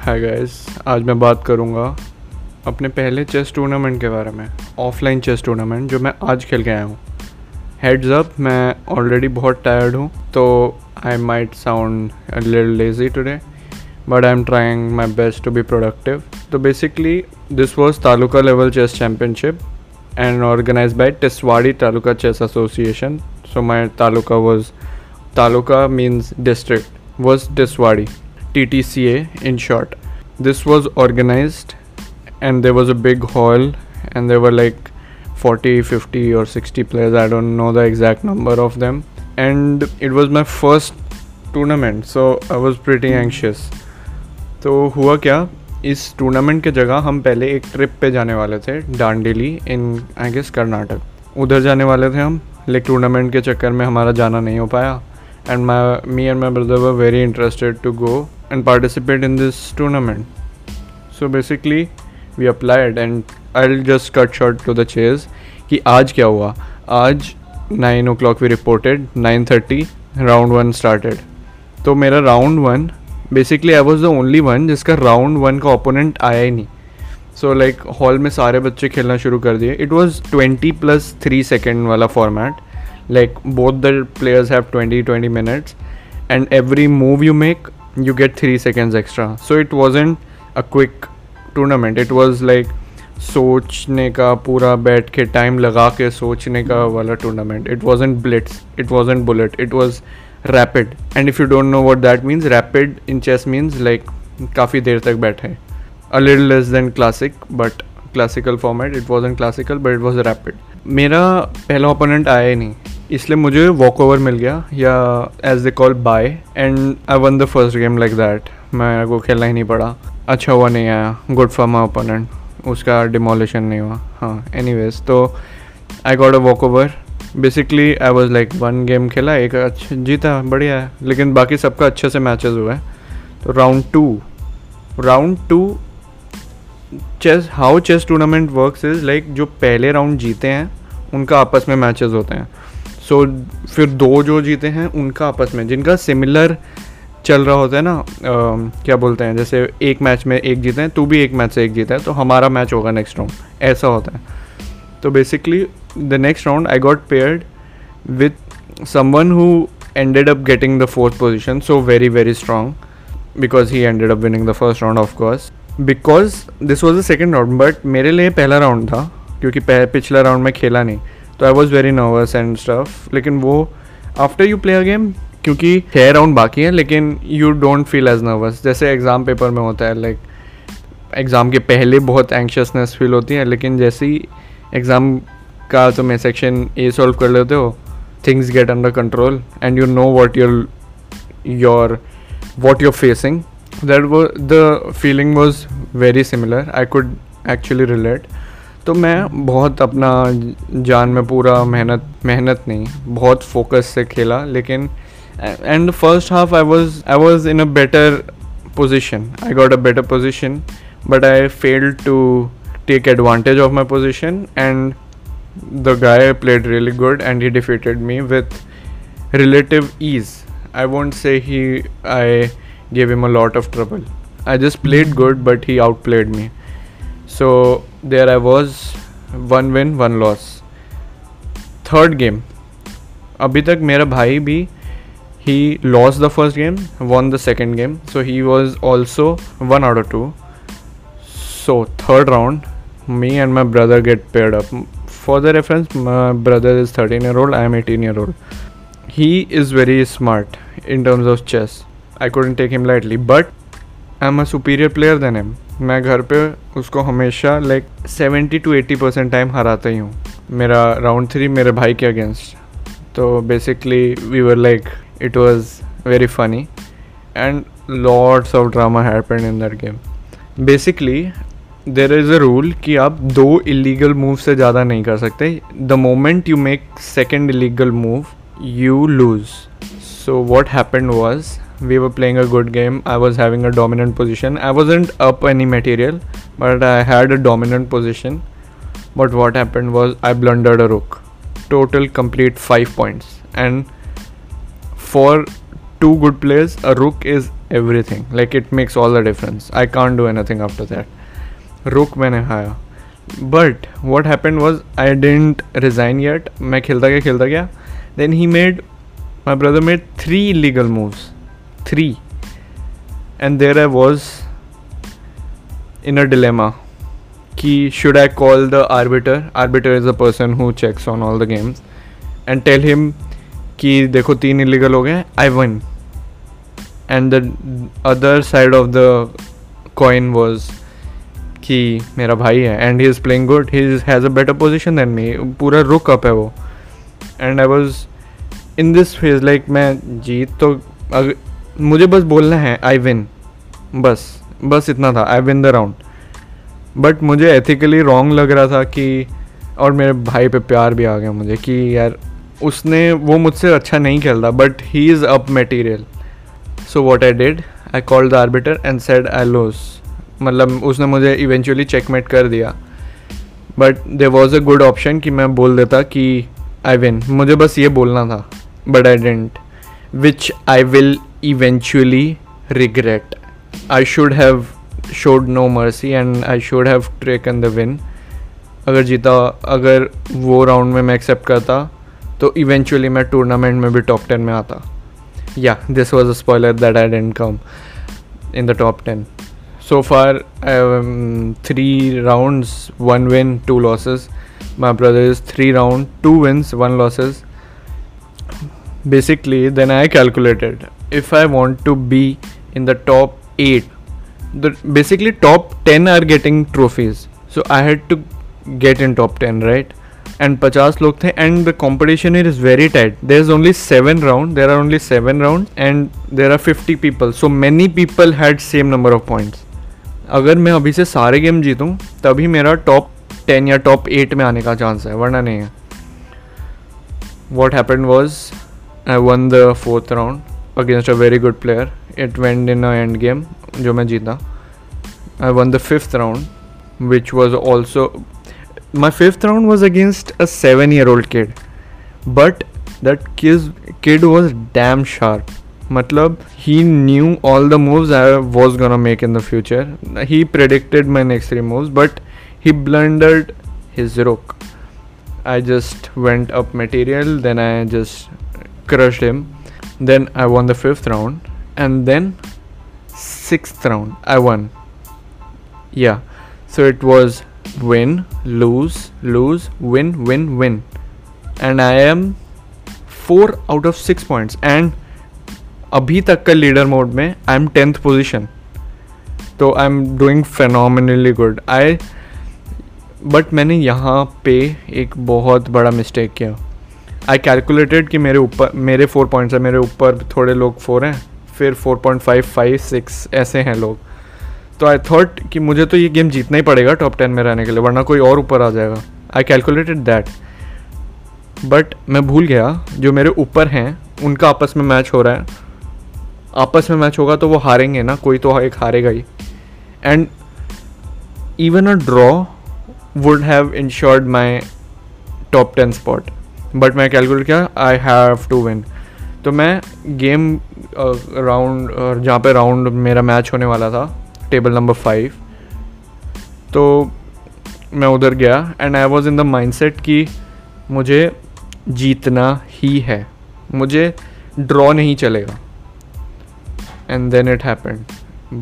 हाय guys आज मैं बात करूँगा अपने पहले चेस टूर्नामेंट के बारे में ऑफलाइन चेस टूर्नामेंट जो मैं आज खेल के आया हूँ। हेड्स अप मैं ऑलरेडी बहुत टायर्ड हूँ तो I might sound lazy today but I am trying my best to be productive तो basically this was taluka level chess championship and organise by Tiswadi taluka chess association so my taluka was taluka means district was Tiswadi TTCA in short. This was organized and there was a big hall and there were like 40, 50 or 60 players. I don't know the exact number of them. And it was my first tournament so I was pretty anxious. तो हुआ क्या इस tournament के जगह हम पहले एक trip पे जाने वाले थे Dandeli in I guess Karnataka उधर जाने वाले थे हम लेकिन टूर्नामेंट के चक्कर में हमारा जाना नहीं हो पाया and my me and my brother were very interested to go and participate in this tournament. So basically, we applied and I'll just cut short to the chase कि आज क्या हुआ? आज nine o'clock we reported nine thirty round one started तो मेरा round one basically I was the only one जिसका round one का opponent आया ही नहीं। सो लाइक हॉल में सारे बच्चे खेलना शुरू कर दिए। It was twenty plus three second वाला format like both the players have twenty twenty minutes and every move you make you get 3 seconds extra. So it wasn't a quick tournament it was like सोचने का, पूरा बैठ के time लगा के सोचने का वाला tournament it wasn't blitz it wasn't bullet it was rapid and if you don't know what that means rapid in chess means like काफ़ी देर तक बैठे. A little less than classic but classical format it was an classical but it was rapid मेरा पहला opponent आया ही नहीं. इसलिए मुझे वॉक ओवर मिल गया, yeah as they call bye and I won the first game like that मैं को खेलना ही नहीं पड़ा। अच्छा हुआ नहीं आया। गुड फॉर माई ओपोनेंट उसका डिमोलिशन नहीं हुआ। हाँ एनी तो I got a walk over basically I was like one game खेला, एक अच्छा जीता, बढ़िया है। लेकिन बाकी सबका अच्छे से मैचेस हुआ है तो round two round two chess how chess tournament works is like जो पहले राउंड जीते हैं, उनका आपस में मैचेस होते हैं। सो so, फिर दो जो जीते हैं उनका आपस में जिनका सिमिलर चल रहा होता है ना आ, क्या बोलते हैं जैसे एक मैच में एक जीते हैं तू भी एक मैच से एक जीता है तो हमारा मैच होगा नेक्स्ट राउंड ऐसा होता है। तो basically the next round I got paired with someone who ended up getting the fourth position so very very strong because he ended up winning the first round of course. Because this was the second round but मेरे लिए पहला round था क्योंकि पिछला round में खेला नहीं। तो I was very nervous and stuff लेकिन वो after you play a game क्योंकि छः राउंड बाकी है, लेकिन you don't feel as nervous जैसे एग्ज़ाम पेपर में होता है लाइक एग्ज़ाम के पहले बहुत एंक्शसनेस फील होती है, लेकिन जैसे ही एग्ज़ाम का तुम्हें सेक्शन ए सॉल्व कर लेते हो things get under control and you know what your your what you're facing that वो the feeling was very similar I could actually relate तो मैं बहुत अपना जान में पूरा मेहनत मेहनत नहीं बहुत फोकस से खेला लेकिन and first half I was I was in a better position I got a better position but I fail to take advantage of my position and the guy played really good and he defeated me with relative ease. I won't say he I gave him a lot of trouble. I just played good, but he outplayed me. So there I was, one win, one loss. Third game अभी तक मेरा भाई भी ही loss the first game won the second game so he was also one out of two so third round me and my brother get paired up. For the reference, my brother is 13 year old, I am 18 year old. He is very smart in terms of chess. I couldn't take him lightly, but I'm a superior player than him. मैं घर पे उसको हमेशा like seventy two eighty percent time हराता ही हूँ। मेरा round three मेरे भाई के अगेंस्ट तो basically we were like it was very funny and lords of drama happen in that game basically there is a rule कि आप दो इलीगल मूव से ज़्यादा नहीं कर सकते। The moment you make second illegal move you lose so what happen was we were playing a good game. I was having a dominant position. I wasn't up any material, but I had a dominant position. But what happened was I blundered a rook. Total complete 5 points. And for two good players, a rook is everything. Like it makes all the difference. I can't do anything after that. Rook मैंने हाया what happened was I didn't resign yet. मैं खेलता गया खेलता गया Then he made, my brother made three legal moves. Three and there I was in a dilemma कि should I call the arbiter arbiter is a person who checks on all the games and tell him कि देखो, तीन illegal हो गए I won and the other side of the coin was कि मेरा भाई है and he is playing good he has a better position than me पूरा रुक अप है वो. And I was in this phase like मैं जीत तो अगर मुझे बस बोलना है आई विन बस बस इतना था. I win the round but मुझे एथिकली रॉन्ग लग रहा था कि, और मेरे भाई पे प्यार भी आ गया मुझे कि यार, उसने, वो मुझसे अच्छा नहीं खेलता but he is up material so what I did I call the arbiter and said I lose मतलब उसने मुझे इवेंचुअली चेकमेट कर दिया. But they was a good option कि मैं बोल देता कि आई विन मुझे बस ये बोलना था but I didn't which I will eventually regret I should have showed no mercy and I should have taken the win अगर जीता अगर वो राउंड में मैं एक्सेप्ट करता तो इवेंचुअली मैं टूर्नामेंट में भी टॉप टेन में आता। Yeah this was a spoiler that I didn't come in the top ten so far um, three rounds one win two losses. My brother is three round two wins one losses. Basically then i calculated. If i want to be in the top 8 the, basically top 10 are getting trophies. So, i had to get in top 10 right? And पचास लोग थे and the competition is very tight there is only seven round there are only seven round and there are fifty people so many people had same number of points अगर मैं अभी से सारे game जीतूँ, तभी मेरा टॉप टेन या top eight में आने का चांस है, वरना नहीं है। What happen was I won the fourth round against a very good player it went in a end game जो मैं जीता I won the fifth round which was also my fifth round was against a seven year old kid but that kid, kid was damn sharp matlab he knew all the moves i was gonna make in the future he predicted my next three moves but he blundered his rook i just went up material then i just crushed him Then i won the fifth round and then sixth round i won yeah so it was win, lose, lose, win, win, win. And I am four out of six points and अभी तक का leader mode में I am tenth position तो I am doing phenomenally good I but मैंने यहाँ पे एक बहुत बड़ा मिस्टेक किया आई कैलकुलेटेड कि मेरे ऊपर, मेरे फोर पॉइंट्स हैं, मेरे ऊपर थोड़े लोग फोर हैं, फिर four point five five six ऐसे हैं लोग। तो आई थॉट कि मुझे तो ये गेम जीतना ही पड़ेगा टॉप टेन में रहने के लिए, वरना कोई और ऊपर आ जाएगा। आई कैलकुलेटेड दैट बट मैं भूल गया, जो मेरे ऊपर हैं, उनका आपस में मैच हो रहा है। आपस में मैच होगा तो वो हारेंगे ना, कोई तो एक हारेगा ही। And even a draw would have insured my top ten spot but मैं कैलकुलेट किया आई हैव टू विन तो मैं गेम राउंड जहाँ पे राउंड मेरा मैच होने वाला था टेबल नंबर फाइव तो मैं उधर गया and I was in the mindset कि मुझे जीतना ही है। मुझे ड्रॉ नहीं चलेगा। एंड देन इट हैपेंड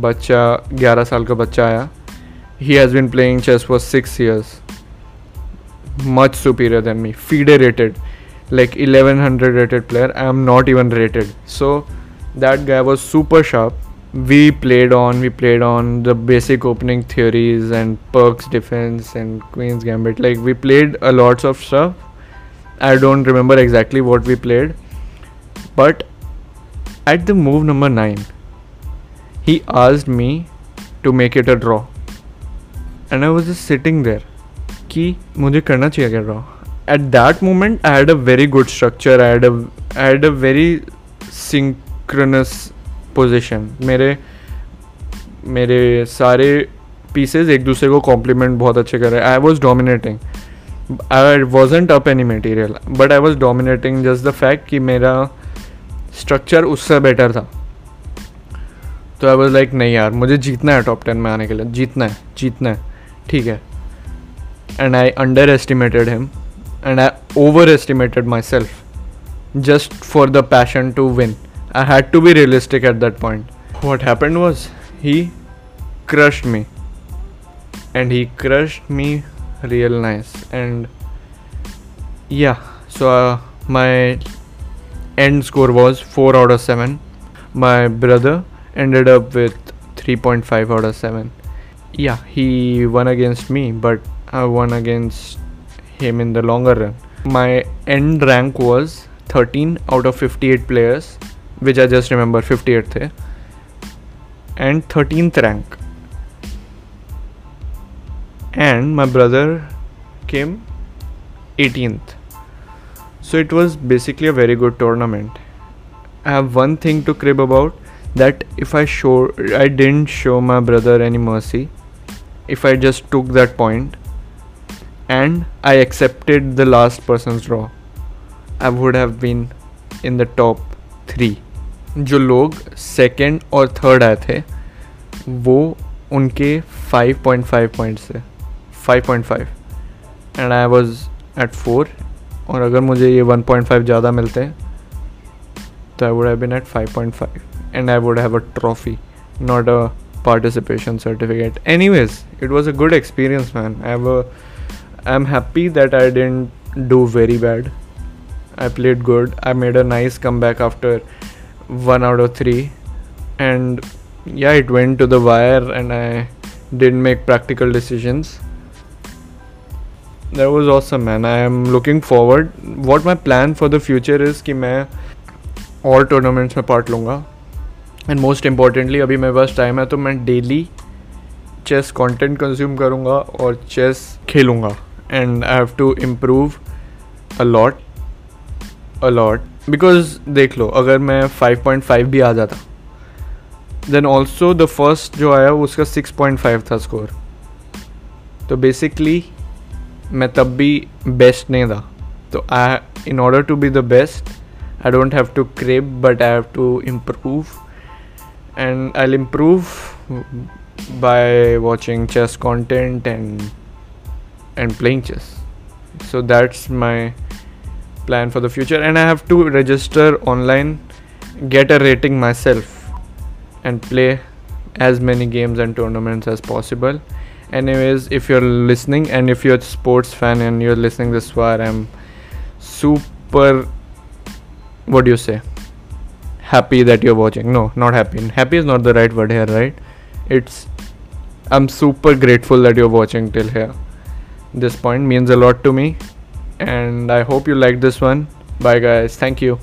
बच्चा, ग्यारह साल का बच्चा आया। He has been playing chess for six years much superior than me. FIDE rated. Like 1100 rated player. I am not even rated. So that guy was super sharp. We played on we played on the basic opening theories and perks defense and queen's gambit. Like we played a lots of stuff. I don't remember exactly what we played. But at the move number 9 he asked me to make it a draw. And I was just sitting there. कि मुझे करना चाहिए क्या draw at that moment I had a very good structure I had a very synchronous position मेरे मेरे सारे pieces एक दूसरे को कॉम्प्लीमेंट बहुत अच्छे कर रहे हैं। I was dominating I wasn't up any material but I was dominating just the fact कि मेरा स्ट्रक्चर उससे बेटर था। तो आई वॉज़ लाइक नहीं यार, मुझे जीतना है टॉप टेन में आने के लिए। जीतना है जीतना है। ठीक है। and I underestimated him and I overestimated myself just for the passion to win. I had to be realistic at that point. What happened was he crushed me and he crushed me real nice and yeah so uh, my end score was 4 out of 7 my brother ended up with 3.5 out of 7 yeah he won against me but I won against him in the longer run. My end rank was 13 out of 58 players, which I just remember 58 the, and 13th rank. And my brother came 18th. So it was basically a very good tournament. I have one thing to crib about that if I show I didn't show my brother any mercy, if I just took that point and I accepted the last person's draw I would have been in the top three जो लोग second और third आए थे वो उनके 5.5 points थे 5.5 and I was at four और अगर मुझे ये 1.5 ज़्यादा मिलते हैं तो I would have been at 5.5 and I would have a trophy not a participation certificate anyways it was a good experience man i have a I am happy that I didn't do very bad I played good I made a nice comeback after one out of three and yeah it went to the wire and I didn't make practical decisions there was awesome man I am looking forward what my plan for the future is कि मैं और tournaments में part लूँगा. And most importantly अभी मेरे पास time है तो मैं डेली चेस कॉन्टेंट कंज्यूम करूँगा और चेस खेलूँगा. And I have to improve a lot a lot because देख लो, अगर मैं 5.5 भी आ जाता देन ऑल्सो द फ़र्स्ट जो आया उसका 6.5 था स्कोर तो बेसिकली मैं तब भी बेस्ट नहीं था. तो I in order to be the best I don't have to crap but I have to improve and I improve by watching chess content and and playing chess. So that's my plan for the future. And I have to register online get a rating myself and play as many games and tournaments as possible. Anyways if you're listening and if you're a sports fan and you're listening this far I'm super what do you say? Happy that you're watching. No not happy. Happy is not the right word here right? It's I'm super grateful that you're watching till here this point means a lot to me and I hope you like this one. Bye, guys. Thank you.